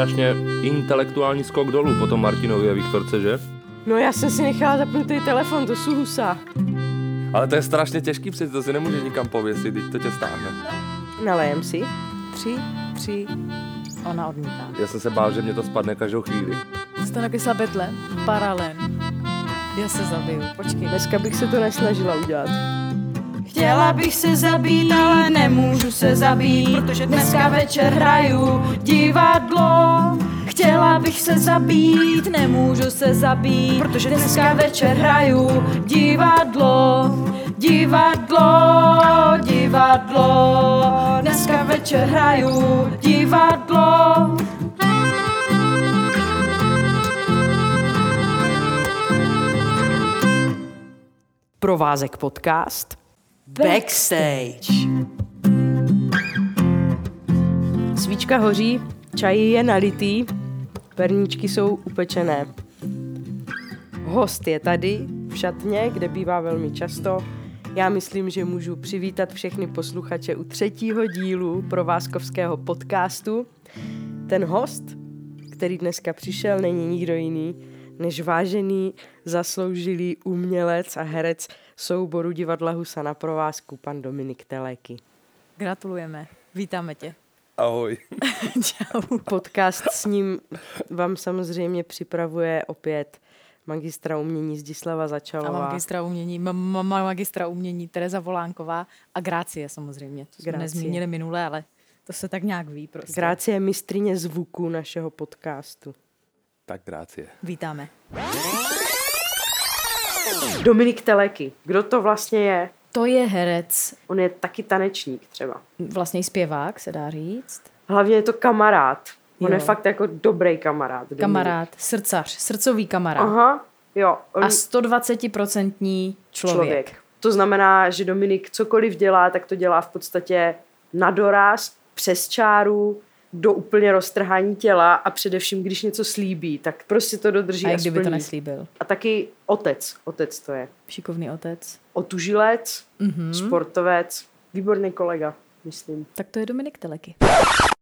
strašně intelektuální skok dolů po tom Martinovi a Viktorce, že? No já jsem si nechala zapnutý telefon, to jsou husa. Ale to je strašně těžký přeci, to si nemůže nikam pověsit, teď to tě stáhne. Nalejem si. Tři, tři, ona odmítá. Já jsem se bál, že mě to spadne každou chvíli. Jste nakysla betle, paralen. Já se zabiju, počkej. Dneska bych se to nesnažila udělat. Chtěla bych se zabít, ale nemůžu se zabít, protože dneska večer hraju divadlo. Chtěla bych se zabít, nemůžu se zabít, protože dneska večer hraju divadlo. Divadlo, divadlo, dneska večer hraju divadlo. Provázek podcast. Backstage. Svíčka hoří, čaj je nalitý, perníčky jsou upečené. Host je tady, v šatně, kde bývá velmi často. Já myslím, že můžu přivítat všechny posluchače u třetího dílu provázkovského podcastu. Ten host, který dneska přišel, není nikdo jiný, než vážený, zasloužilý umělec a herec souboru divadla Husa na provázku, pan Dominik Teleky. Gratulujeme, vítáme tě. Ahoj. Čau. Podcast s ním vám samozřejmě připravuje opět magistra umění Zdislava A Začalová. magistra umění, ma, ma, ma, magistra umění Tereza Volánková a Grácie samozřejmě. To jsme Grácie. nezmínili minule, ale to se tak nějak ví prostě. Grácie je mistrině zvuku našeho podcastu. Tak grácie. Vítáme. Dominik Teleky. Kdo to vlastně je? To je herec, On je taky tanečník třeba. vlastně i zpěvák, se dá říct. Hlavně je to kamarád. On Jo. je fakt jako dobrý kamarád. Dominik. Kamarád, srdcař, srdcový kamarád. Aha, jo. On A 120% člověk. člověk. To znamená, že Dominik cokoliv dělá, tak to dělá v podstatě na doraz, přes čáru, do úplně roztrhání těla a především, když něco slíbí, tak prostě to dodrží A a, i kdyby to neslíbil. A taky otec, otec to je. Šikovný otec. Otužilec, Mhm. sportovec, výborný kolega, myslím. Tak to je Dominik Teleky.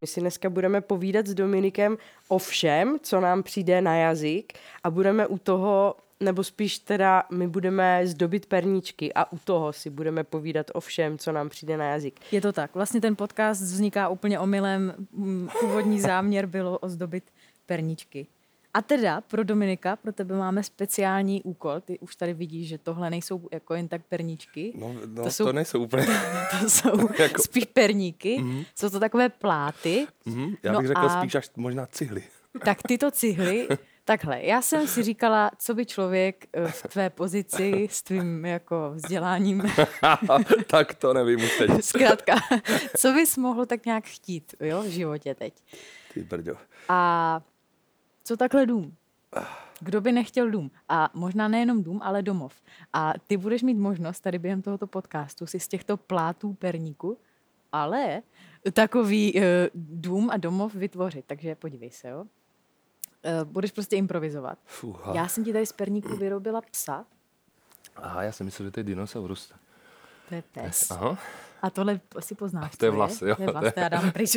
My si dneska budeme povídat s Dominikem o všem, co nám přijde na jazyk a budeme u toho, nebo spíš teda my budeme zdobit perníčky a u toho si budeme povídat o všem, co nám přijde na jazyk. Je to tak. Vlastně ten podcast vzniká úplně omylem. Mm, Původní záměr bylo ozdobit perničky. A teda pro Dominika, pro tebe máme speciální úkol. Ty už tady vidíš, že tohle nejsou jako jen tak perničky. No, no To jsou- to nejsou úplně... To jsou Jako- spíš perníky. Jsou to takové pláty. Mhm, já No bych řekl a- spíš až možná cihly. Tak tyto cihly, takhle, já jsem si říkala, co by člověk eh, v tvé pozici s tvým jako vzděláním tak to nevím už teď. Zkrátka, co bys mohl tak nějak chtít jo, v životě teď? Ty brďo. A co takhle dům? Kdo by nechtěl dům? A možná nejenom dům, ale domov. A ty budeš mít možnost tady během tohoto podcastu si z těchto plátů perníku, ale takový uh, dům a domov vytvořit. Takže podívej se, jo. Uh, budeš prostě improvizovat. Fuha. Já jsem ti tady z perníku vyrobila psa. Aha, já jsem myslel, že to je dinosaurus. To je pes. Aha. A tohle asi poznáš. to je vlas, jo. To je vlas, to já dám pryč.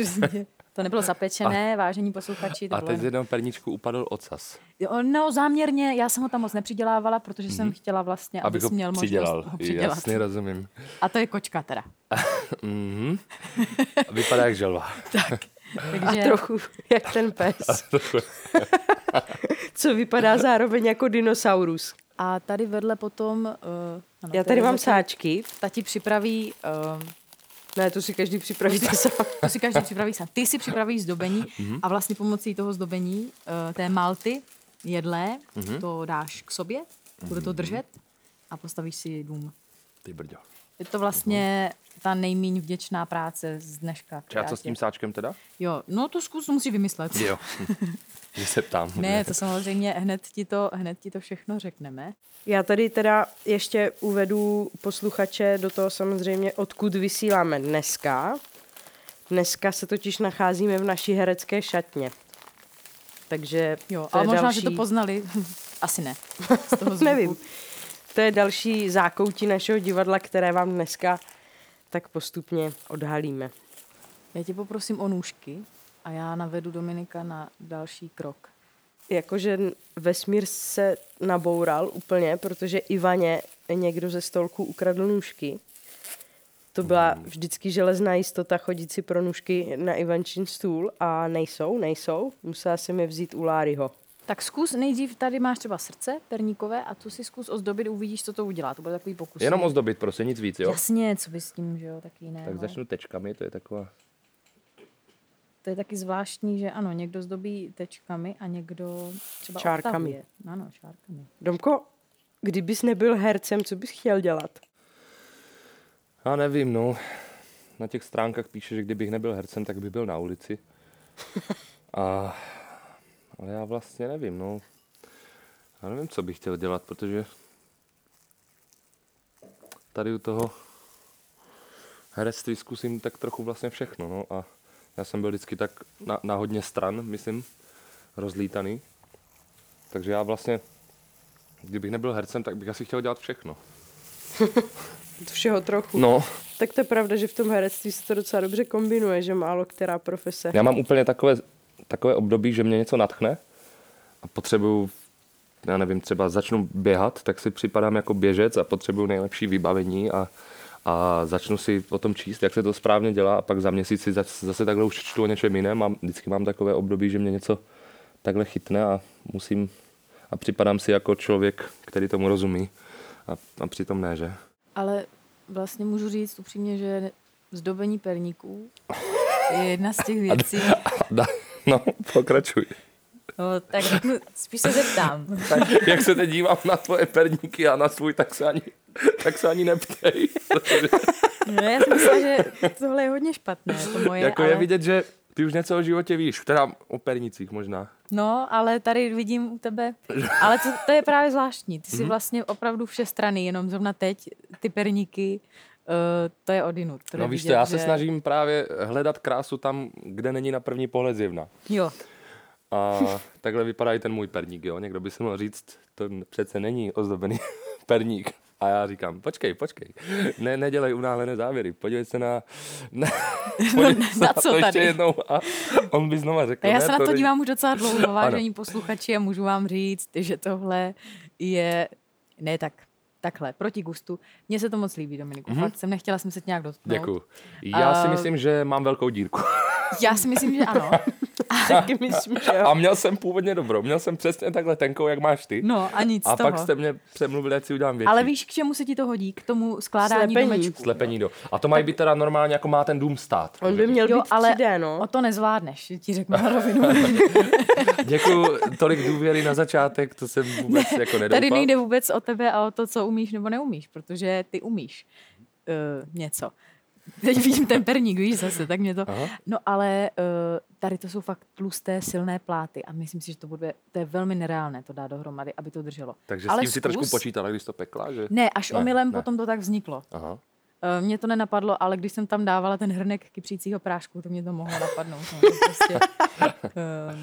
To nebylo zapečené, vážení posluchači. To A teď z jednoho perníčku upadl ocas. Jo, No, záměrně, já jsem ho tam moc nepřidělávala, protože jsem chtěla vlastně, abys ho měl přidělal. možnost ho přidělat. Jasně, rozumím. A to je kočka teda. Mhm. Vypadá jak želva. A Takže trochu jak ten pes, co vypadá zároveň jako dinosaurus. a tady vedle potom... Uh, ano, Já tady mám sáčky. Tati připraví... Uh, Ne, to si každý připraví sám. to si každý připraví sám. Ty si připravíš zdobení Mhm. a vlastně pomocí toho zdobení uh, té malty jedlé Mhm. to dáš k sobě, bude to držet a postavíš si dům. Ty brďo. Je to vlastně ta nejméně vděčná práce z dneška. Já co s tím sáčkem teda? Jo, no to zkus, musí vymyslet. Jo. že se ptám. Ne, to samozřejmě hned ti to, hned ti to všechno řekneme. Já tady teda ještě uvedu posluchače do toho samozřejmě, odkud vysíláme dneska. Dneska se totiž nacházíme v naší herecké šatně. Takže Jo, ale možná, další... že to poznali. Asi ne. Z toho zvuku. Nevím. To je další zákoutí našeho divadla, které vám dneska tak postupně odhalíme. Já tě poprosím o nůžky. A já navedu Dominika na další krok. Jakože vesmír se naboural úplně, protože Ivaně někdo ze stolku ukradl nůžky. To byla vždycky železná jistota chodit si pro nůžky na Ivančin stůl a nejsou, nejsou. Musela jsem je vzít u Láryho. Tak zkus nejdřív, tady máš třeba srdce perníkové a tu si zkus ozdobit, uvidíš, co to udělá. To bude takový pokus. Jenom ozdobit, prostě nic víc, jo? Jasně, co by s tím, že jo, taky jiného. Tak začnu tečkami, to je taková... To je taky zvláštní, že ano, někdo zdobí tečkami a někdo třeba Čárkami. Oktavuje. Ano, čárkami. Domko, kdybys nebyl hercem, co bys chtěl dělat? Já nevím, no. Na těch stránkách píše, že kdybych nebyl hercem, tak bych byl na ulici. A, ale já vlastně nevím, no. Já nevím, co bych chtěl dělat, protože tady u toho herectví zkusím tak trochu vlastně všechno, no. A já jsem byl vždycky tak na, na hodně stran, myslím, rozlítaný. Takže já vlastně, kdybych nebyl hercem, tak bych asi chtěl dělat všechno. Všeho trochu. No, Tak to je pravda, že v tom herectví se to docela dobře kombinuje, že málo která profese. Já mám úplně takové, takové období, že mě něco natchne a potřebuju, já nevím, třeba začnu běhat, tak si připadám jako běžec a potřebuju nejlepší vybavení a, a začnu si o tom číst, jak se to správně dělá a pak za měsíc si zas- zase takhle už čtu o něčem jiném. Mám, vždycky mám takové období, že mě něco takhle chytne a musím a připadám si jako člověk, který tomu rozumí a, a přitom ne, že? Ale vlastně můžu říct upřímně, že zdobení perníků je jedna z těch věcí. Da, no, pokračuj. No, tak řeknu, spíš se zeptám. Tak, jak se teď dívám na tvoje perníky a na svůj, tak se ani, tak se ani neptej. Protože No, já jsem myslela, že tohle je hodně špatné, to moje, jako ale... je vidět, že ty už něco o životě víš, teda o pernicích možná. No, ale tady vidím u tebe, ale to, to je právě zvláštní. Ty jsi vlastně opravdu vše strany, jenom zrovna teď ty perníky, to je odinut. To No víš co, vidět, já se že- snažím právě hledat krásu tam, kde není na první pohled zjevna. Jo, A takhle vypadá i ten můj perník, jo. Někdo by si mohl říct, to přece není ozdobený perník. A já říkám, počkej, počkej, ne, nedělej unáhlené závěry, podívej se na, na, podívej se na to co ještě tady? jednou a on by znova řekl, a já ne, se na to není- dívám už docela dlouho, vážení posluchači, a můžu vám říct, že tohle je, ne tak, takhle, proti gustu. Mně se to moc líbí, Dominiku. Mm-hmm. Fakt jsem nechtěla jsem se tě nějak dotknout. Děkuju. Já si A- myslím, že mám velkou dírku. Já si myslím, že ano. Taky myslím, že jo. A měl jsem původně dobrou. Měl jsem přesně takhle tenkou, jak máš ty. No a nic a z toho. pak jste mě přemluvili, ať si udělám větší. Ale víš, k čemu se ti to hodí? K tomu skládání Slepení. domečku. Slepení do. A to mají být teda normálně, jako má ten dům stát. On by měl Jo, být ale 3D, no. o to nezvládneš, ti řeknu na rovinu. Děkuju, tolik důvěry na začátek, to jsem vůbec jako nedoufal. Tady nejde vůbec o tebe a o to, co umíš nebo neumíš, protože ty umíš uh, něco. Teď vidím ten perník, víš zase, tak mě to... Aha. No ale uh, tady to jsou fakt tlusté, silné pláty a myslím si, že to bude, to je velmi nereálné to dát dohromady, aby to drželo. Takže ale s tím si trošku zkus. počítala, když to pekla, že? Ne, až Ne, omylem ne. potom to tak vzniklo. Aha. Uh, mně to nenapadlo, ale když jsem tam dávala ten hrnek kypřícího prášku, to mě to mohlo napadnout. No, to prostě, uh,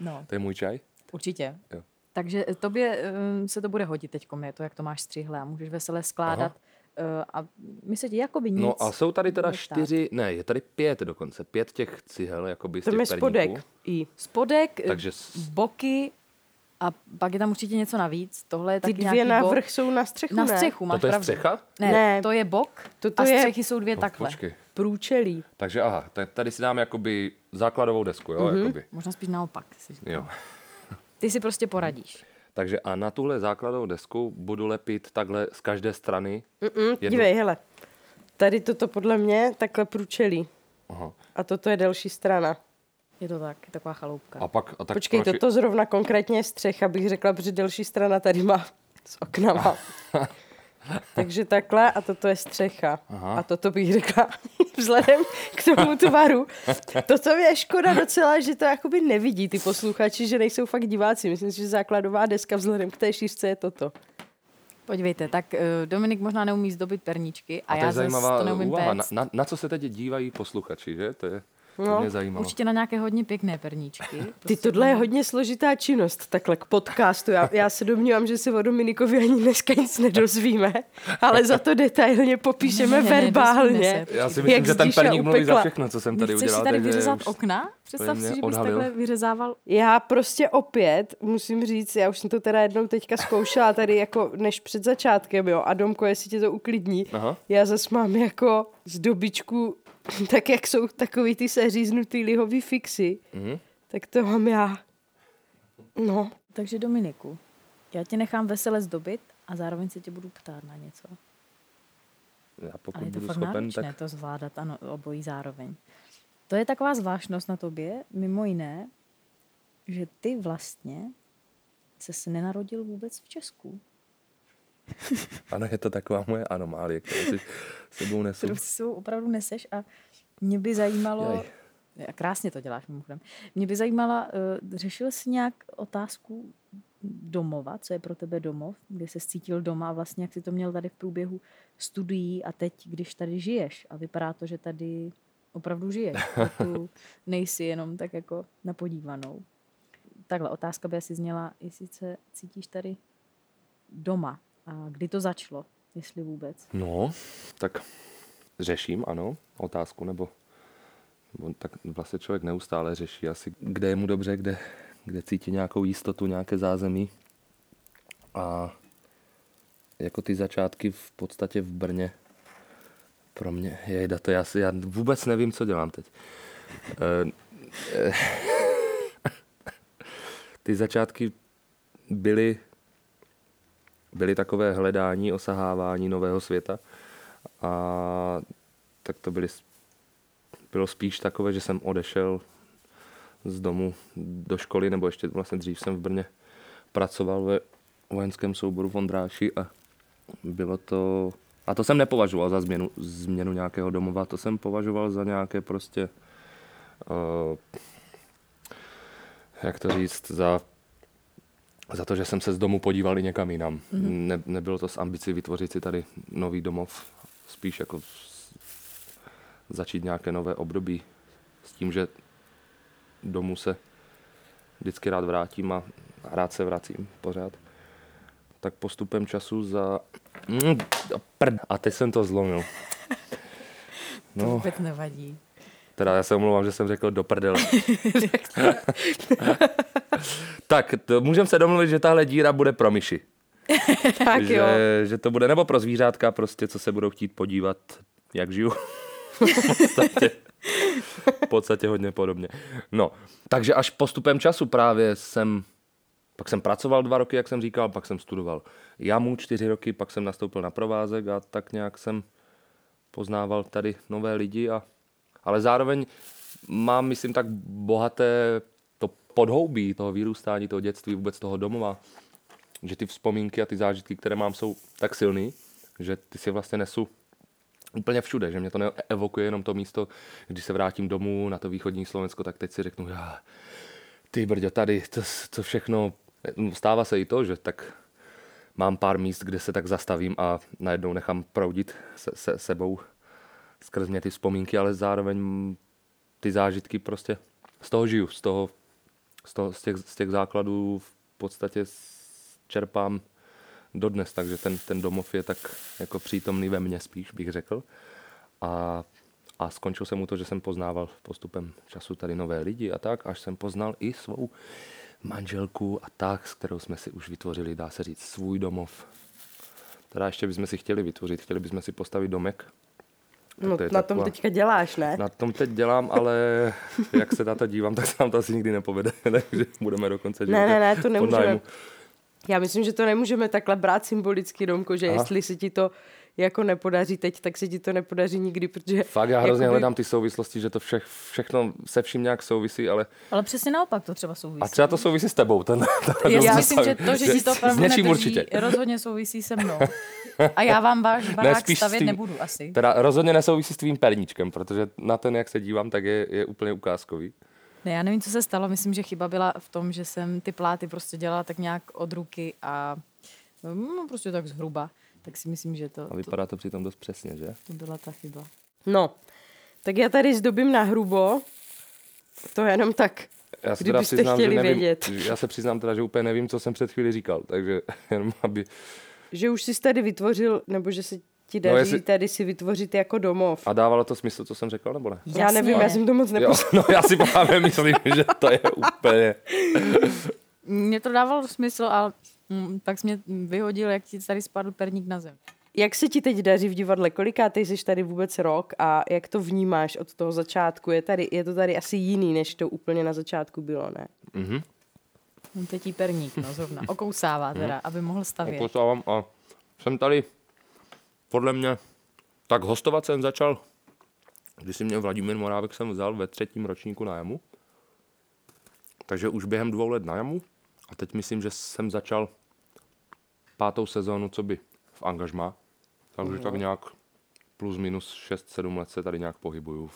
no To je můj čaj? určitě. Jo. Takže tobě um, se to bude hodit teď, je to, jak to máš střihlé a můžeš veselé skládat. Uh, a my se ti jakoby nic. No a jsou tady teda čtyři, ne, je tady pět dokonce, pět těch cihel, jakoby z To těch je spodek. perníků. I. Spodek, Takže Takže... s- boky a pak je tam určitě něco navíc. Tohle je Ty taky dvě nějaký na bok. vrch jsou na střechu, Na ne? střechu, máš Toto je pravdu. střecha? Ne, Ne. to je bok Toto a je- střechy jsou dvě No, takhle. počkej. Průčelí. Takže aha, tak tady si dáme jakoby základovou desku, jo, Mhm. jakoby. Možná spíš naopak. Si říkám. Jo. Ty si prostě poradíš. Takže a na tuhle základovou desku budu lepit takhle z každé strany. Mm-mm, Jednu- dívej, hele. Tady toto podle mě takhle průčelí. Aha. A toto je další strana. Je to tak, je taková chaloupka. A pak, a tak Počkej, proč- toto zrovna konkrétně je střecha, bych řekla, protože další strana tady má s oknama. Takže takhle a toto je střecha. Aha. A toto bych řekla vzhledem k tomu tvaru. Toto je škoda docela, že to jakoby nevidí ty posluchači, že nejsou fakt diváci. Myslím si, že základová deska vzhledem k té šířce je toto. Podívejte, tak uh, Dominik možná neumí zdobit perníčky a, A to já je zase zajímavá to neumím úvaha. Na, na, na, co se teď dívají posluchači, že? To je... To No, mě zajímalo. Určitě na nějaké hodně pěkné perníčky. Ty, Prostě tohle je hodně složitá činnost, takhle k podcastu. Já, já se domnívám, že se o Dominikovi ani dneska nic nedozvíme, ale za to detailně popíšeme Ne, ne, ne, verbálně. se. Já si Jak myslím, že ten perník mluví za všechno, co jsem tady Nechceš udělal. si tady vyřezat okna? Představ si, že bys odhalil. takhle vyřezával Já prostě opět musím říct, já už jsem to teda jednou teďka zkoušela tady jako než před začátkem, jo, a Domko, jestli tě to uklidní, Aha. já zas mám jako z dobičku, tak jak jsou takový ty seříznutý lihový fixy, Mhm. tak to mám já. No, Takže Dominiku, já tě nechám vesele zdobit a zároveň se tě budu ptát na něco. Já pokud Ale je to budu fakt schopen, náročné tak to zvládat, ano, obojí zároveň. To je taková zvláštnost na tobě, mimo jiné, že ty vlastně se nenarodil vůbec v Česku. ano, je to taková moje anomálie, kterou si sebou nesu. Kterou si svou opravdu neseš a mě by zajímalo, Jaj. krásně to děláš mimochodem, mě by zajímala, uh, řešil jsi nějak otázku domova, co je pro tebe domov, kde se cítil doma a vlastně jak jsi to měl tady v průběhu studií a teď, když tady žiješ a vypadá to, že tady opravdu žiješ, tu nejsi jenom tak jako na podívanou. Takhle otázka by asi zněla, jestli se cítíš tady doma a kdy to začalo, jestli vůbec. No, tak řeším, ano, otázku, nebo, nebo tak vlastně člověk neustále řeší asi, kde je mu dobře, kde, kde cítí nějakou jistotu, nějaké zázemí. A jako ty začátky v podstatě v Brně pro mě, jejda, to já si, já vůbec nevím, co dělám teď. Eh, eh, ty začátky byly byly takové hledání, osahávání nového světa. A tak to byly, bylo spíš takové, že jsem odešel z domu do školy, nebo ještě vlastně dřív jsem v Brně pracoval ve vojenském souboru v Ondráši a bylo to... A to jsem nepovažoval za změnu, změnu nějakého domova, to jsem považoval za nějaké prostě... Uh, jak to říct, za za to, že jsem se z domu podíval i někam jinam. Mm-hmm. Ne, nebylo to s ambicí vytvořit si tady nový domov, spíš jako začít nějaké nové období s tím, že domů se vždycky rád vrátím a rád se vracím pořád. Tak postupem času za... Mm, prd. A teď jsem to zlomil. To No, vůbec nevadí. Teda já se omlouvám, že jsem řekl do prdele. tak, můžeme se domluvit, že tahle díra bude pro myši. tak že, jo. že to bude, nebo pro zvířátka prostě, co se budou chtít podívat, jak žiju. v, podstatě, v podstatě hodně podobně. No, takže až postupem času právě jsem, pak jsem pracoval dva roky, jak jsem říkal, pak jsem studoval jamu čtyři roky, pak jsem nastoupil na provázek a tak nějak jsem poznával tady nové lidi, a, ale zároveň mám, myslím, tak bohaté to podhoubí toho vyrůstání, toho dětství, vůbec toho domova, že ty vzpomínky a ty zážitky, které mám, jsou tak silný, že ty si vlastně nesu úplně všude, že mě to neevokuje jenom to místo, když se vrátím domů na to východní Slovensko, tak teď si řeknu, já, ty brďo, tady, to, to všechno, stává se i to, že tak mám pár míst, kde se tak zastavím a najednou nechám proudit se, se sebou skrz mě ty vzpomínky, ale zároveň ty zážitky prostě z toho žiju, z toho, z, toho, z, těch, z těch základů v podstatě čerpám dodnes, takže ten, ten domov je tak jako přítomný ve mně spíš, bych řekl. A, a skončil jsem u to, že jsem poznával postupem času tady nové lidi a tak, až jsem poznal i svou manželku a tak, s kterou jsme si už vytvořili, dá se říct, svůj domov. Teda ještě bychom si chtěli vytvořit, chtěli bychom si postavit domek. No, to je na tom taková- teďka děláš, ne? Na tom teď dělám, ale jak se na to dívám, tak se nám to asi nikdy nepovede, takže budeme dokonce Ne, ne, ne, to nemůžeme. Já myslím, že to nemůžeme takhle brát symbolicky, Domko, že Aha. jestli se ti to jako nepodaří teď, tak se ti to nepodaří nikdy, protože... Fakt, já hrozně jakoby- hledám ty souvislosti, že to vše, všechno se vším nějak souvisí, ale Ale přesně naopak to třeba souvisí. a třeba to souvisí s tebou. Ten, ten Já myslím, že to, že ti to opravdu nedrží, určitě. rozhodně souvisí se mnou. A já vám váš barák s stavět tím- nebudu asi. Teda rozhodně nesouvisí s tvým perníčkem, protože na ten, jak se dívám, tak je, je úplně ukázkový. Ne, já nevím, co se stalo. Myslím, že chyba byla v tom, že jsem ty pláty prostě dělala tak nějak od ruky a no, prostě tak zhruba. Tak si myslím, že to, A to, vypadá to přitom dost přesně, že? to byla ta chyba. No, tak já tady zdobím na hrubo To jenom tak, Já se teda kdybyste přiznám, chtěli že nevím, vědět. Já se přiznám teda, že úplně nevím, co jsem před chvíli říkal, takže jenom aby... Že už jsi tady vytvořil, nebo že se ti daří No, no, jestli- tady si vytvořit jako domov. A dávalo to smysl, co jsem řekl, nebo ne? Já nevím, já jsem to moc neposlala. no já si právě myslím, že to je úplně... Mně to dávalo smysl, ale mm, tak jsi mě vyhodil, jak ti tady spadl perník na zem. Jak se ti teď daří v divadle? Kolikátej jsi tady vůbec rok a jak to vnímáš od toho začátku? Je, tady, je to tady asi jiný, než to úplně na začátku bylo, ne? Mhm. On teď jí perník, no zrovna. Okousává teda, aby mohl stavět. Posávám a jsem tady, podle mě, tak hostovat jsem začal, když si mě Vladimír Morávek jsem vzal ve třetím ročníku nájmu. Takže už během dvou let nájmu. A teď myslím, že jsem začal pátou sezónu, co by v angažmá. Takže tak nějak plus minus 6-7 let se tady nějak pohybuju.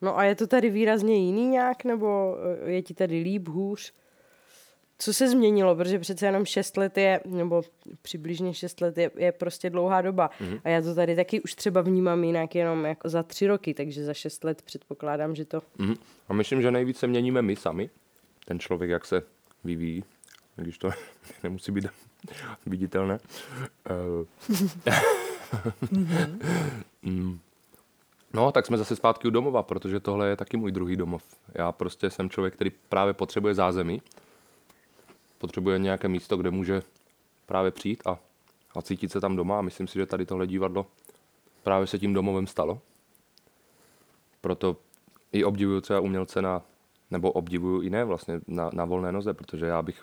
No a je to tady výrazně jiný nějak, nebo eh, je ti tady líp, hůř? Co se změnilo? Protože přece jenom 6 let je, nebo přibližně 6 let je, je prostě dlouhá doba. Mm-hmm. A já to tady taky už třeba vnímám jinak jenom jako za tři roky, takže za 6 let předpokládám, že to... Mhm. A myslím, že nejvíce měníme my sami. Ten člověk, jak se vyvíjí, když to nemusí být viditelné. Eh, Mm. No, tak jsme zase zpátky u domova, protože tohle je taky můj druhý domov. Já prostě jsem člověk, který právě potřebuje zázemí. Potřebuje nějaké místo, kde může právě přijít a, a cítit se tam doma. A myslím si, že tady tohle divadlo právě se tím domovem stalo. Proto i obdivuju třeba umělce na, nebo obdivuju i ne vlastně na, na volné noze, protože já bych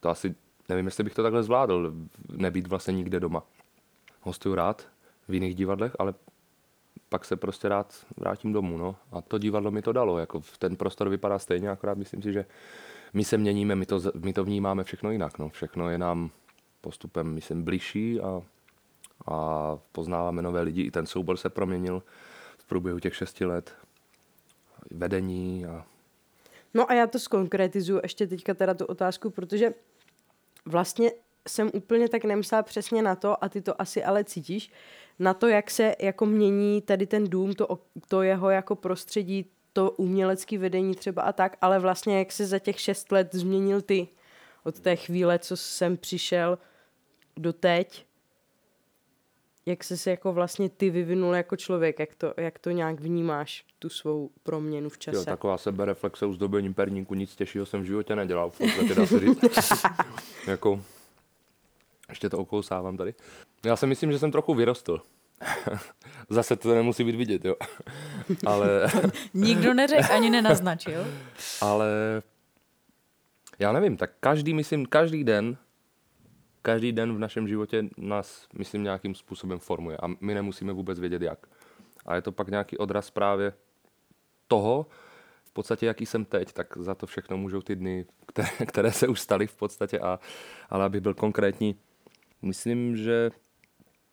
to asi, nevím, jestli bych to takhle zvládl, nebýt vlastně nikde doma. Hostuju rád v jiných divadlech, ale pak se prostě rád vrátím domů, no. A to divadlo mi to dalo, jako ten prostor vypadá stejně, akorát myslím si, že my se měníme, my to, my to vnímáme všechno jinak, no. Všechno je nám postupem, myslím, bližší a, a poznáváme nové lidi. I ten soubor se proměnil v průběhu těch šesti let. Vedení a No a já to zkonkretizuju ještě teďka teda tu otázku, protože vlastně jsem úplně tak nemyslela přesně na to, a ty to asi ale cítíš, na to, jak se jako mění tady ten dům, to, to jeho jako prostředí, to umělecké vedení třeba a tak, ale vlastně jak se za těch šest let změnil ty od té chvíle, co jsem přišel do teď, jak jsi se jako vlastně ty vyvinul jako člověk, jak to, jak to nějak vnímáš, tu svou proměnu v čase. jo, taková sebereflexe uzdobením perníku, nic těžšího jsem v životě nedělal, v podstatě dá se říct. jako, ještě to okousávám tady. Já si myslím, že jsem trochu vyrostl. Zase to nemusí být vidět, jo. ale, Nikdo neřekl, ani nenaznačil. ale já nevím, tak každý, myslím, každý den, každý den v našem životě nás, myslím, nějakým způsobem formuje a my nemusíme vůbec vědět jak. A je to pak nějaký odraz právě toho, v podstatě, jaký jsem teď, tak za to všechno můžou ty dny, které, které se už staly v podstatě, a, ale abych byl konkrétní, myslím, že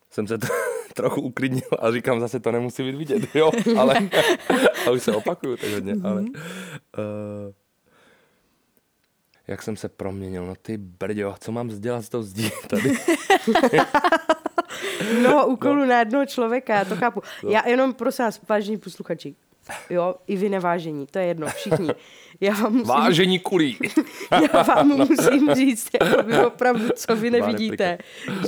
jsem se trochu uklidnil a říkám, zase to nemusí být vidět, jo, ale a už se opakuju tak hodně, ale uh, jak jsem se proměnil, no ty brďo, co mám dělat s tou zdí tady? mnoho úkolů no. na jednoho člověka, já to chápu. No. Já jenom prosím vás, vážení posluchači, jo, i vy nevážení, to je jedno, všichni. Já vám musím, Vážení kulí. já vám musím říct, jako vy opravdu, co vy nevidíte,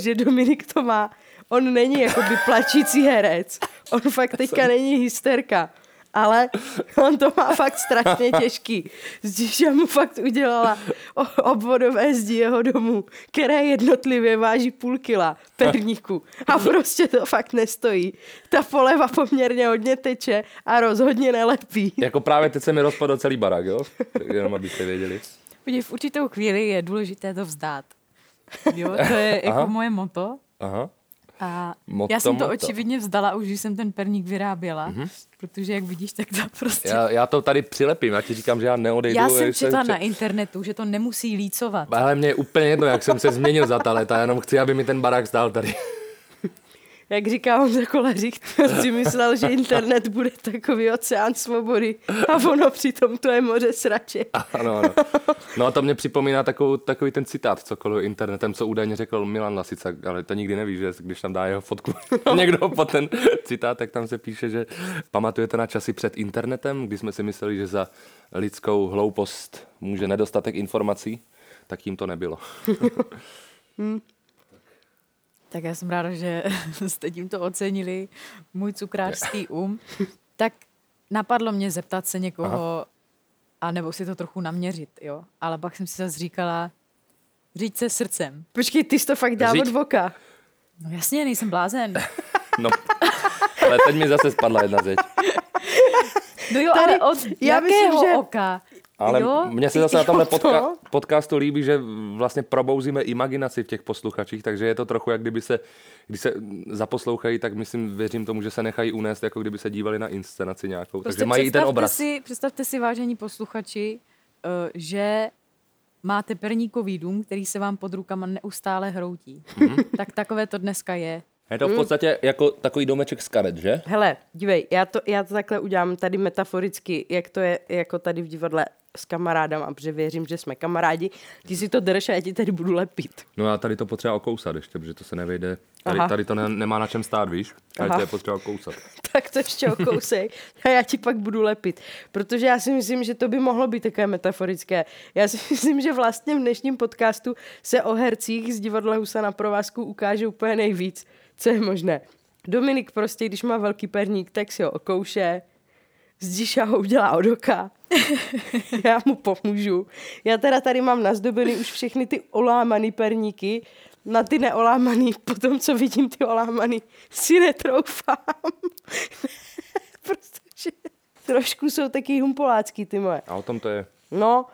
že Dominik to má, on není jako by plačící herec, on fakt teďka není hysterka, ale on to má fakt strašně těžký. Zdíža mu fakt udělala obvodové zdi jeho domu, které jednotlivě váží půl kila perníku. A prostě to fakt nestojí. Ta poleva poměrně hodně teče a rozhodně nelepí. jako právě teď se mi rozpadl celý barák, jo? Jenom abyste věděli. V určitou chvíli je důležité to vzdát. Jo, to je jako Aha. moje moto. Aha. A Moto, já jsem to moto. očividně vzdala, už když jsem ten perník vyráběla, mm-hmm. protože jak vidíš, tak to prostě... Já, já to tady přilepím, já ti říkám, že já neodejdu. já jsem četla pře- na internetu, že to nemusí lícovat. Ale mě je úplně jedno, jak jsem se změnil za ta léta, jenom chci, aby mi ten barák stál tady. Jak říká Honza Kolařík, si myslel, že internet bude takový oceán svobody a ono přitom to je moře srače. Ano, ano. No a to mě připomíná takovou, takový ten citát, co koluje internetem, co údajně řekl Milan Lasica, ale to nikdy neví, že když tam dá jeho fotku někdo pod ten citát, tak tam se píše, že pamatujete na časy před internetem, kdy jsme si mysleli, že za lidskou hloupost může nedostatek informací, tak jim to nebylo. Tak já jsem ráda, že jste tímto ocenili můj cukrářský um. Tak napadlo mě zeptat se někoho, a nebo si to trochu naměřit, jo. Ale pak jsem si zase říkala, říct se srdcem. Počkej, ty jsi to fakt Říct- od voka. No jasně, nejsem blázen. No, ale teď mi zase spadla jedna zeď. No jo, Tady- ale od já myslím, jakého že- oka? Ale jo? mně se zase na tomhle podca- podcastu líbí, že vlastně probouzíme imaginaci v těch posluchačích, takže je to trochu jak kdyby se, když se zaposlouchají, tak myslím, věřím tomu, že se nechají unést, jako kdyby se dívali na inscenaci nějakou. Prostě takže mají i ten obraz. Si, představte si, vážení posluchači, eh, že máte perníkový dům, který se vám pod rukama neustále hroutí. Mhm. tak takové to dneska je. Je to v podstatě jako takový domeček z karet, že? Hele, dívej, já to, já to takhle udělám tady metaforicky, jak to je jako tady v divadle s kamarádama, protože věřím, že jsme kamarádi. Ty si to drž a já ti tady budu lepit. No já tady to potřeba okousat ještě, protože to se nevejde. Tady, Aha. tady to ne, nemá na čem stát, víš? Tady Aha. to je potřeba okousat. tak to ještě okousej a já ti pak budu lepit. Protože já si myslím, že to by mohlo být takové metaforické. Já si myslím, že vlastně v dnešním podcastu se o hercích z divadla Husa na provázku ukáže úplně nejvíc, co je možné. Dominik prostě, když má velký perník, tak si ho okouše, Zdiša ho udělá od oka. já mu pomůžu. Já teda tady mám nazdobený už všechny ty olámaný perníky. Na ty neolámaný, potom co vidím ty olámaný, si netroufám. Protože trošku jsou taky humpolácký ty moje. A o tom to je. No,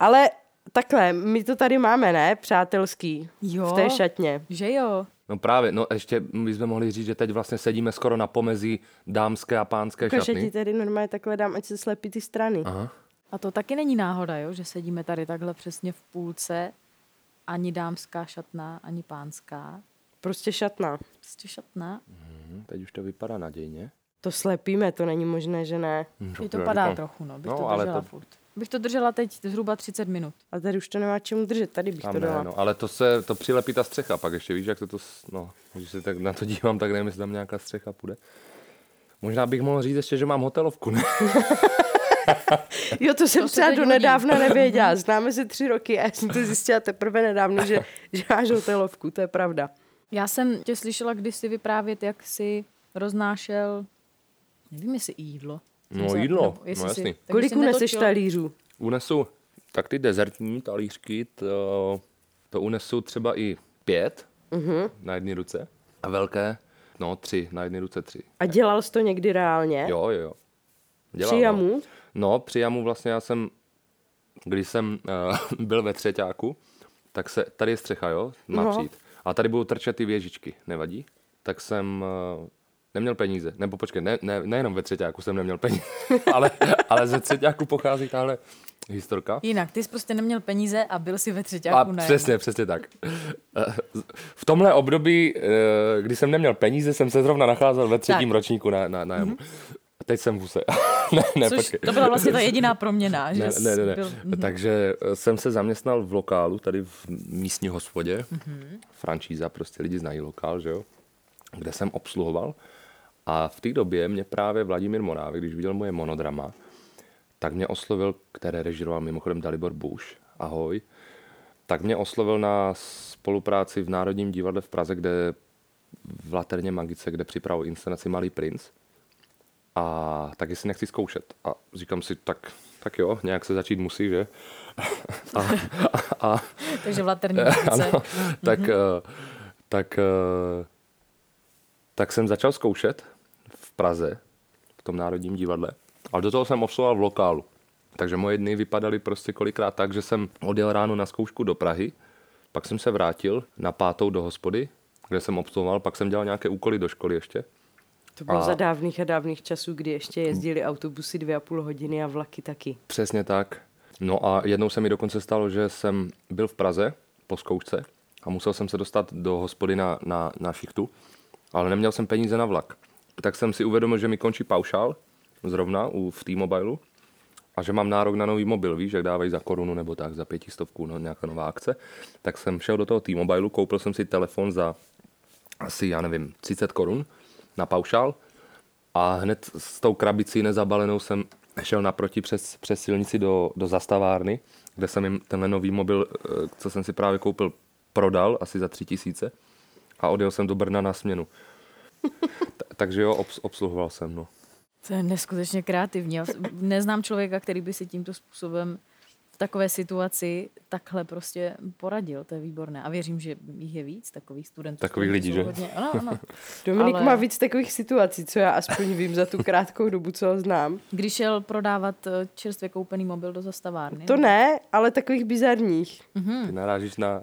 ale takhle, my to tady máme, ne? Přátelský. Jo. V té šatně. Že jo? No právě, no ještě bychom mohli říct, že teď vlastně sedíme skoro na pomezí dámské a pánské Ukaž, já ti šatny. tady normálně takhle dám, ať se slepí ty strany. Aha. A to taky není náhoda, jo? že sedíme tady takhle přesně v půlce. Ani dámská šatna, ani pánská. Prostě šatna. Prostě šatna. Hm, teď už to vypadá nadějně. To slepíme, to není možné, že ne. Hm, I to já padá říkám, trochu, no. Bych No, to ale držela to- furt. Bych to držela teď zhruba 30 minut. A tady už to nemá čemu držet, tady bych Tam to dala. ne, no, ale to se, to přilepí ta střecha, pak ještě víš, jak se to, s- no, když se tak na to dívám, tak nevím, jestli tam nějaká střecha půjde. Možná bych mohl říct ještě, že mám hotelovku, ne? Jo, to jsem To se třeba teď do hodí. nedávna nevěděla. Známe se tři roky a já jsem to zjistila teprve nedávno, že, že máš hotelovku, to je pravda. Já jsem tě slyšela kdysi vyprávět, jak jsi roznášel, nevím, jestli i jídlo. Jsem No, se- jídlo, no si- jasný. takže Kolik uneseš talířů? Unesu tak ty dezertní talířky, to, to unesu třeba i pět Mhm. na jedné ruce. A velké, no tři, na jedné ruce tři. A dělal jsi to někdy reálně? Jo, jo, jo. Dělal, Při no. jamu? No, při jamu vlastně já jsem, když jsem uh, byl ve třeťáku, tak se, tady je střecha, jo, má No. přijít. A tady budou trčet ty věžičky, nevadí? Tak jsem uh, neměl peníze, nebo počkej, ne, ne, nejenom ve třeťáku jsem neměl peníze, ale, ale ze třeťáku pochází tahle historka. Jinak, ty jsi prostě neměl peníze a byl si ve A třetíku na přesně, přesně tak. V tomhle období, eh, kdy jsem neměl peníze, jsem se zrovna nacházel ve třetím Tak. ročníku na, na, na. A teď jsem v huse. ne, ne, Což počkej. to byla vlastně ta jediná proměna. že Ne, ne, ne, ne. Byl, mhm. Takže eh, jsem se zaměstnal v lokálu, tady v místní hospodě. Mhm. Franšíza, prostě lidi znají lokál, že jo? Kde jsem obsluhoval. A v té době mě právě Vladimír Morávek, když viděl moje monodrama, tak mě oslovil, které režiroval mimochodem Dalibor Bush, ahoj, tak mě oslovil na spolupráci v Národním divadle v Praze, kde v Laterně Magice, kde připravil inscenaci Malý princ. A tak jestli nechci zkoušet. A říkám si, tak, tak jo, nějak se začít musí, že? A, a, a, takže v laterní magice. ano, tak, mm-hmm. tak, eh, tak jsem začal zkoušet Praze, v tom Národním divadle, ale do toho jsem obsluhoval v lokálu. Takže moje dny vypadaly prostě kolikrát tak, že jsem odjel ráno na zkoušku do Prahy, pak jsem se vrátil na pátou do hospody, kde jsem obsluhoval, pak jsem dělal nějaké úkoly do školy ještě. To bylo A- za dávných a dávných časů, kdy ještě jezdili autobusy dvě a půl hodiny a vlaky taky. Přesně tak. No a jednou se mi dokonce stalo, že jsem byl v Praze po zkoušce a musel jsem se dostat do hospody na, na, na šichtu. ale neměl jsem peníze na vlak. Tak jsem si uvědomil, že mi končí paušál zrovna u, v T-Mobilu a že mám nárok na nový mobil, víš, jak dávají za korunu nebo tak, za pětistovku, no, nějaká nová akce. Tak jsem šel do toho T-Mobilu, koupil jsem si telefon za asi, já nevím, 30 korun na paušál a hned s tou krabicí nezabalenou jsem šel naproti přes, přes silnici do, do zastavárny, kde jsem jim tenhle nový mobil, eh, co jsem si právě koupil, prodal asi za tři tisíce a odjel jsem do Brna na směnu. Takže jo, obs, obsluhoval jsem, no. To je neskutečně kreativní. Neznám člověka, který by si tímto způsobem v takové situaci takhle prostě poradil. To je výborné. A věřím, že jich je víc takových studentů. Takových lidí, že? Hodně... Ano, ano. Dominik Ale... má víc takových situací, co já aspoň vím za tu krátkou dobu, co ho znám. Když šel prodávat eh, čerstvě koupený mobil do zastavárny. To ne, ale takových bizarních. Mm-hmm. Ty narážíš na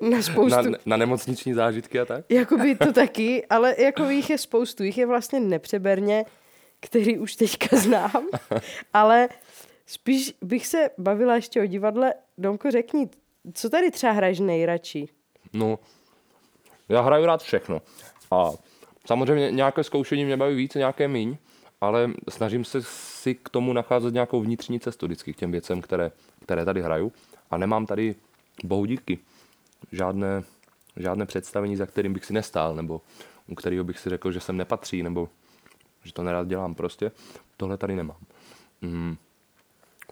na spoustu. Na, na nemocniční zážitky a tak? Jakoby to taky, ale jako jich je spoustu. Jich je vlastně nepřeberně, který už teďka znám. ale spíš bych se bavila ještě o divadle. Domko, řekni, co tady třeba hraješ nejradši? No, já hraju rád všechno. A samozřejmě nějaké zkoušení mě baví víc, nějaké míň, ale snažím se si k tomu nacházet nějakou vnitřní cestu vždycky k těm věcem, které, které tady hraju. A nemám tady, bohu díky, žádné, žádné představení, za kterým bych si nestál, nebo u kterého bych si řekl, že sem nepatří, nebo že to nerad dělám prostě. Tohle tady nemám. Mm.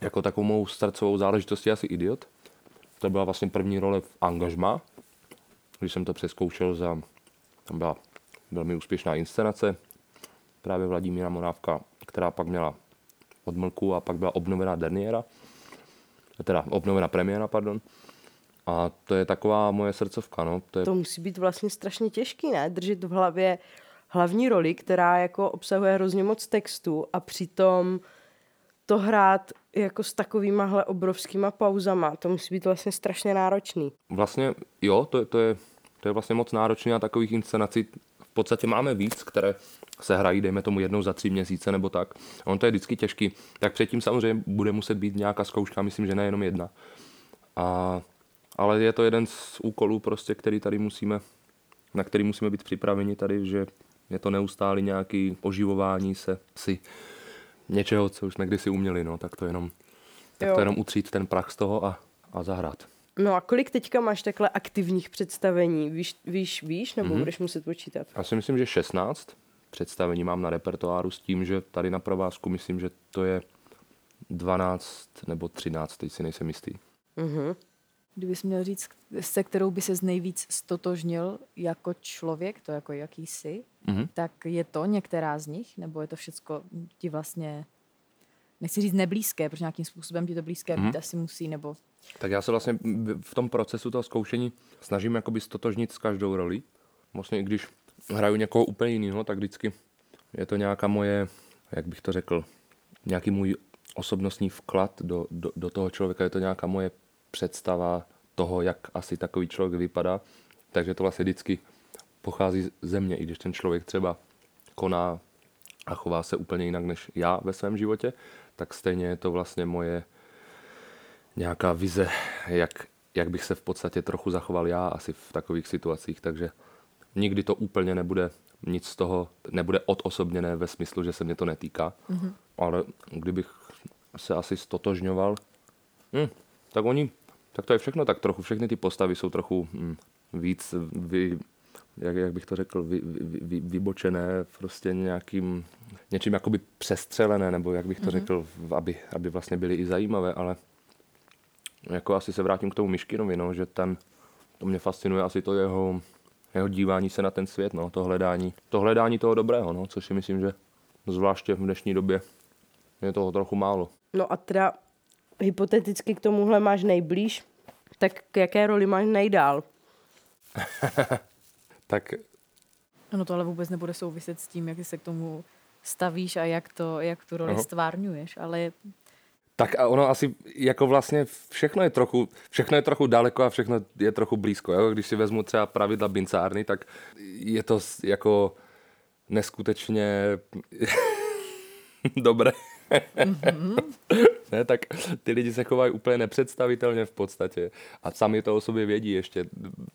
Jako takovou mou srdcovou záležitostí asi Idiot. To byla vlastně první role v angažma, když jsem to přeskoušel za, tam byla velmi úspěšná inscenace, právě Vladimíra Monávka, která pak měla odmlku a pak byla obnovená derniéra, teda obnovená premiéra, pardon. A to je taková moje srdcovka, no. To, je... to musí být vlastně strašně těžký, ne? Držet v hlavě hlavní roli, která jako obsahuje hrozně moc textu a přitom to hrát jako s takovýmahle obrovskýma pauzama, to musí být vlastně strašně náročný. Vlastně jo, to, to, je, to je vlastně moc náročný a takových inscenací v podstatě máme víc, které se hrají, dejme tomu jednou za tři měsíce nebo tak. A on to je vždycky těžký. Tak předtím samozřejmě bude muset být nějaká zkouška, myslím, že nejenom jedna. A ale je to jeden z úkolů, prostě, který tady musíme, na který musíme být připraveni tady, že je to neustále nějaký oživování se si něčeho, co už jsme kdysi uměli, no, tak to jenom, tak to jenom utřít ten prach z toho a, a zahrát. No a kolik teďka máš takhle aktivních představení? Víš, víš, víš nebo mm-hmm. budeš muset počítat? Já si myslím, že 16 představení mám na repertoáru s tím, že tady na provázku myslím, že to je 12 nebo 13, teď si nejsem jistý. Mm-hmm kdybys měl říct, se kterou by se nejvíc stotožnil jako člověk, to jako jaký jsi, mm-hmm. tak je to některá z nich, nebo je to všecko ti vlastně, nechci říct neblízké, protože nějakým způsobem ti to blízké mm-hmm. být asi musí, nebo... Tak já se vlastně v tom procesu toho zkoušení snažím jakoby stotožnit s každou roli. Vlastně i když hraju někoho úplně jiného, tak vždycky je to nějaká moje, jak bych to řekl, nějaký můj osobnostní vklad do, do, do toho člověka, je to nějaká moje představa toho, jak asi takový člověk vypadá. Takže to vlastně vždycky pochází ze mě, i když ten člověk třeba koná a chová se úplně jinak než já ve svém životě, tak stejně je to vlastně moje nějaká vize, jak, jak bych se v podstatě trochu zachoval já asi v takových situacích, takže nikdy to úplně nebude nic z toho, nebude odosobněné ve smyslu, že se mě to netýká, mm-hmm. ale kdybych se asi stotožňoval, hm, tak oni tak to je všechno tak trochu. Všechny ty postavy jsou trochu hm, víc, vy, jak, jak bych to řekl, vy, vy, vy, vybočené, prostě nějakým, něčím jakoby přestřelené, nebo jak bych to mm-hmm. řekl, aby, aby vlastně byly i zajímavé, ale jako asi se vrátím k tomu Myškinovi, no, že ten, to mě fascinuje asi to jeho, jeho dívání se na ten svět, no, to hledání, to hledání toho dobrého, no, což si myslím, že zvláště v dnešní době je toho trochu málo. No a teda hypoteticky k tomuhle máš nejblíž, tak k jaké roli máš nejdál? tak... No to ale vůbec nebude souviset s tím, jak se k tomu stavíš a jak, to, jak tu roli uh-huh. stvárňuješ, ale tak a ono asi jako vlastně všechno je trochu, všechno je trochu daleko a všechno je trochu blízko. Jo? Když si vezmu třeba pravidla bincárny, tak je to jako neskutečně dobré ne, tak ty lidi se chovají úplně nepředstavitelně v podstatě. A sami to o sobě vědí ještě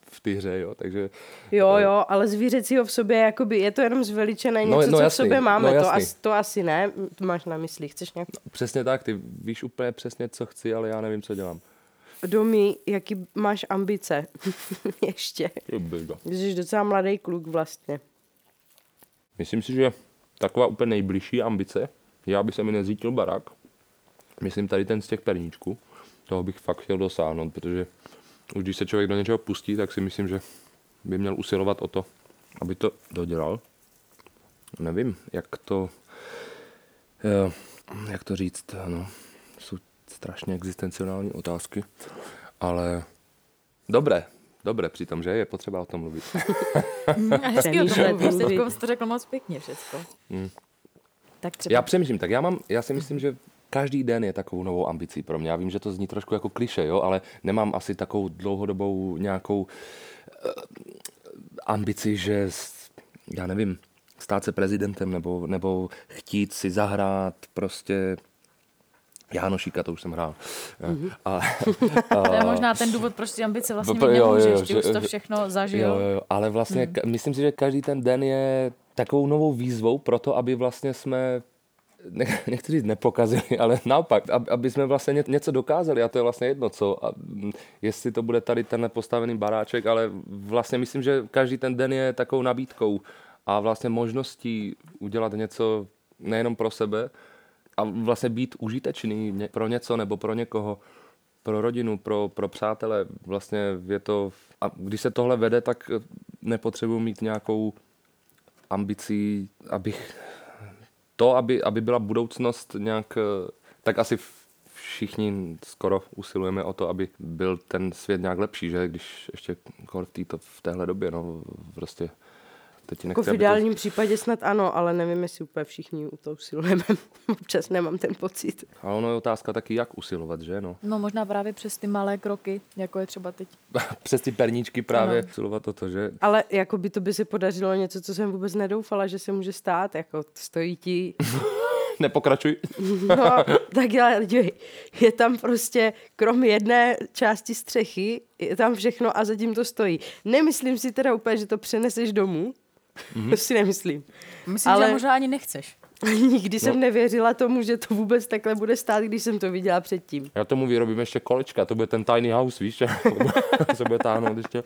v té hře, jo, takže... Jo, jo, ale zvířecího v sobě, jakoby, je to jenom zveličené No, něco, no co jasný, v sobě máme, no to, as, to asi ne, to máš na mysli, chceš nějak Přesně tak, ty víš úplně přesně, co chci, ale já nevím, co dělám. domy, jaký máš ambice? Ještě, jsi docela mladý kluk vlastně. Myslím si, že taková úplně nejbližší ambice, já bych se mi nezřítil barák. Myslím tady ten z těch perníčků. Toho bych fakt chtěl dosáhnout, protože už když se člověk do něčeho pustí, tak si myslím, že by měl usilovat o to, aby to dodělal. Nevím, jak to, eh, jak to říct, no, jsou strašně existenciální otázky, ale dobré, dobré přitom, že je potřeba o tom mluvit. Hezký o tom Přemýšlet mluvíš, někdy. teďkom jsi to řekl moc pěkně všecko. Tak třeba... Já přemýšlím, tak já mám, já si myslím, že každý den je takovou novou ambicí pro mě. Já vím, že to zní trošku jako kliše, jo, ale nemám asi takovou dlouhodobou nějakou uh, ambici, že já nevím, stát se prezidentem nebo, nebo chtít si zahrát prostě Jánošíka, to už jsem hrál. Mm-hmm. A, To je možná ten důvod, proč ty ambice vlastně mít nemůžeš, jo, ty že- už to všechno zažil. Jo, jo, jo, ale vlastně hmm. myslím si, že každý ten den je takovou novou výzvou pro to, aby vlastně jsme ne, nechci říct nepokazili, ale naopak, aby, jsme vlastně ně, něco dokázali a to je vlastně jedno co. A, jestli to bude tady ten postavený baráček, ale vlastně myslím, že každý ten den je takovou nabídkou a vlastně možností udělat něco nejenom pro sebe a vlastně být užitečný pro něco nebo pro někoho, pro rodinu, pro, pro přátele. Vlastně je to, a když se tohle vede, tak eh, nepotřebuji mít nějakou ambicí, abych to, aby, aby byla budoucnost nějak, eh, tak asi všichni skoro usilujeme o to, aby byl ten svět nějak lepší, že? Když ještě v, této, v téhle době, no prostě teď ti Jako v aby to- ideálním případě snad ano, ale nevím, jestli úplně všichni u toho usilujeme. Občas nemám ten pocit. A ono je otázka taky, jak usilovat, že no. No možná právě přes ty malé kroky, jako je třeba teď. Přes ty perníčky právě Ano. usilovat o to, že Ale jako by to by se podařilo něco, co jsem vůbec nedoufala, že se může stát. Jako stojí ti nepokračuj. No, tak ale dívej, je tam prostě, krom jedné části střechy, je tam všechno a zatím to stojí. Nemyslím si teda úplně, že to přeneseš domů. Mm-hmm. To si nemyslím. Myslím, Ale- že možná ani nechceš. Nikdy jsem nevěřila tomu, že to vůbec takhle bude stát, když jsem to viděla předtím. Já tomu vyrobím ještě kolečka, to bude ten tiny house, víš, že se bude táhnout ještě.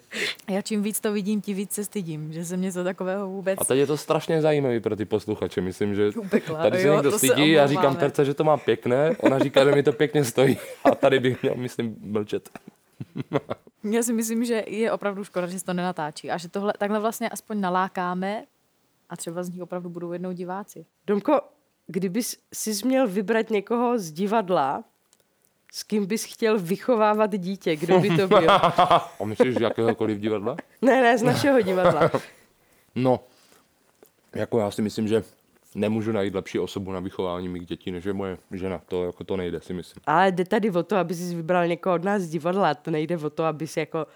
Já čím víc to vidím, tím víc se stydím, že jsem něco takového vůbec... A teď je to strašně zajímavý pro ty posluchače, myslím, že Upekla. tady se Jo, někdo to se stydí, já říkám. Terce, že to má pěkné, ona říká, že mi to pěkně stojí a tady bych měl, myslím, mlčet. Já si myslím, že je opravdu škoda, že se to nenatáčí a že tohle takhle vlastně aspoň nalákáme a třeba z nich opravdu budou jednou diváci. Domko, kdybys si měl vybrat někoho z divadla, s kým bys chtěl vychovávat dítě, kdo by to byl? A myslíš, že jakéhokoliv divadla? Ne, ne, z našeho divadla. No, jako já si myslím, že nemůžu najít lepší osobu na vychování mých dětí, než je moje žena. To jako to nejde, si myslím. Ale jde tady o to, aby jsi vybral někoho od nás z divadla. To nejde o to, aby si jako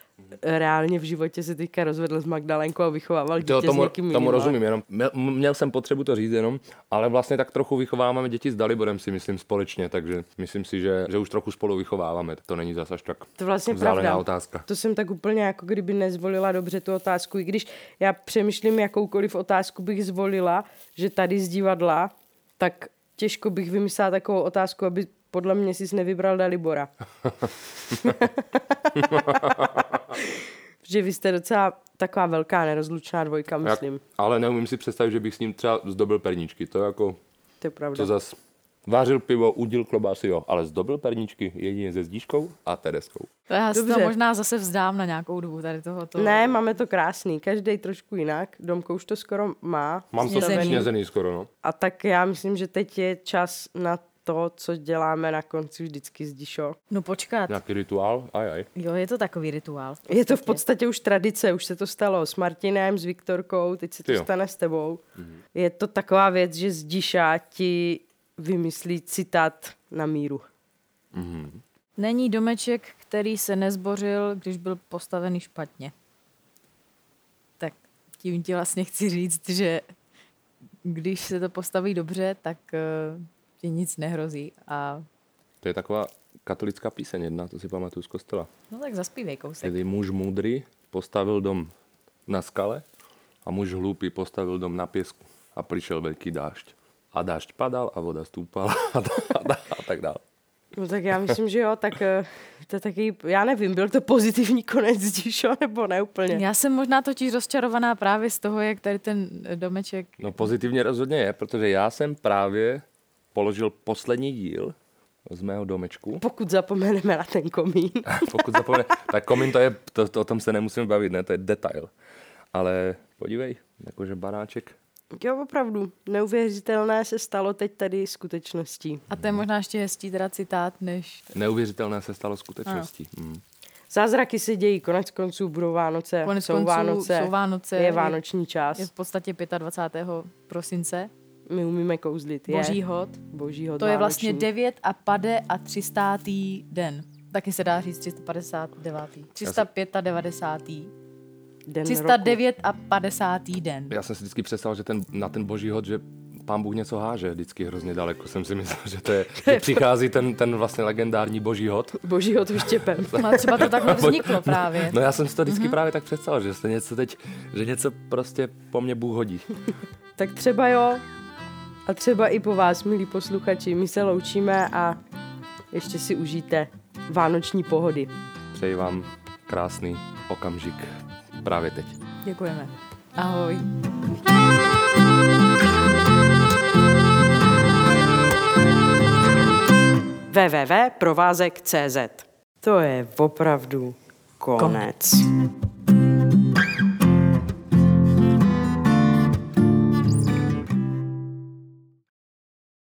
reálně v životě se teďka rozvedl s Magdalenkou a vychovával dítě To, s tomu, někým jiným. tomu rozumím, jenom měl, měl jsem potřebu to říct jenom, ale vlastně tak trochu vychováváme děti s Daliborem, si myslím, společně, takže myslím si, že, že už trochu spolu vychováváme. To není zas až tak To vlastně vzdálená pravda. otázka. To jsem tak úplně jako kdyby nezvolila dobře tu otázku, i když já přemýšlím, jakoukoliv otázku bych zvolila, že tady z divadla, tak těžko bych vymyslela takovou otázku, aby podle mě jsi nevybral Dalibora. že vy jste docela taková velká nerozlučná dvojka, myslím. Jak, ale neumím si představit, že bych s ním třeba zdobil perníčky. To jako, To je pravda. to zas vářil pivo, udil klobásy, jo, ale zdobil perníčky jedině se zdíškou a Tereskou. To já si to Dobře. možná zase vzdám na nějakou dobu tady tohoto. Ne, máme to krásný, každý trošku jinak. Domko už to skoro má. Mám to Snězený. snězený skoro, no. A tak já myslím, že teď je čas na to, co děláme na konci vždycky s Dišo. No počkat. Nějaký rituál, aj, aj. Jo, je to takový rituál. Je to v podstatě. už tradice, už se to stalo s Martinem, s Viktorkou, teď se to jo. stane s tebou. Je to taková věc, že z Diša ti vymyslí citát na míru. Není domeček, který se nezbořil, když byl postavený špatně. Tak tím ti vlastně chci říct, že když se to postaví dobře, tak eh, ti nic nehrozí a To je taková katolická píseň jedna, to si pamatuju z kostela. no tak zaspívej kousek. Kdy muž můdrý postavil dom na skale a muž hloupý postavil dom na pěsku. A přišel velký dážď. A dážď padal a voda stúpala a, a, a tak dále. No tak já myslím, že jo, tak eh, to je taky, já nevím, byl to pozitivní konec Díšo, nebo ne úplně? Já jsem možná totiž rozčarovaná právě z toho, jak tady ten domeček... No pozitivně rozhodně je, protože já jsem právě položil poslední díl z mého domečku. Pokud zapomeneme na ten komín. Pokud zapomene, tak komín to je, to, to, o tom se nemusíme bavit, ne, to je detail. Ale podívej, jakože baráček. Jo, opravdu, neuvěřitelné se stalo teď tady skutečností. A to je možná ještě hezčí teda citát, než... Neuvěřitelné se stalo skutečností. Mm. Zázraky se dějí, konec konců budou Vánoce, Konec jsou konců Vánoce, jsou Vánoce, je je- vánoční čas, Je v podstatě 25. prosince, my umíme kouzlit, je boží hod. boží hod To je vlastně vánoční. 9 a pade a 300. den. Taky se dá říct 359. 395. den roku. 309 a 50. den. Já jsem si vždycky představil, že ten, na ten boží hod, že pán Bůh něco háže vždycky hrozně daleko. Jsem si myslel, že, to je, že přichází ten, ten vlastně legendární boží hod. Boží hod vyštěpem. No, třeba to takhle vzniklo právě. No já jsem si to vždycky mm-hmm. právě tak představil, že se něco teď, že něco prostě po mně Bůh hodí. tak třeba jo, a třeba i po vás, milí posluchači, my se loučíme a ještě si užijte vánoční pohody. Přeji vám krásný okamžik právě teď. Děkujeme. Ahoj. www.provázek.cz To je opravdu konec. konec.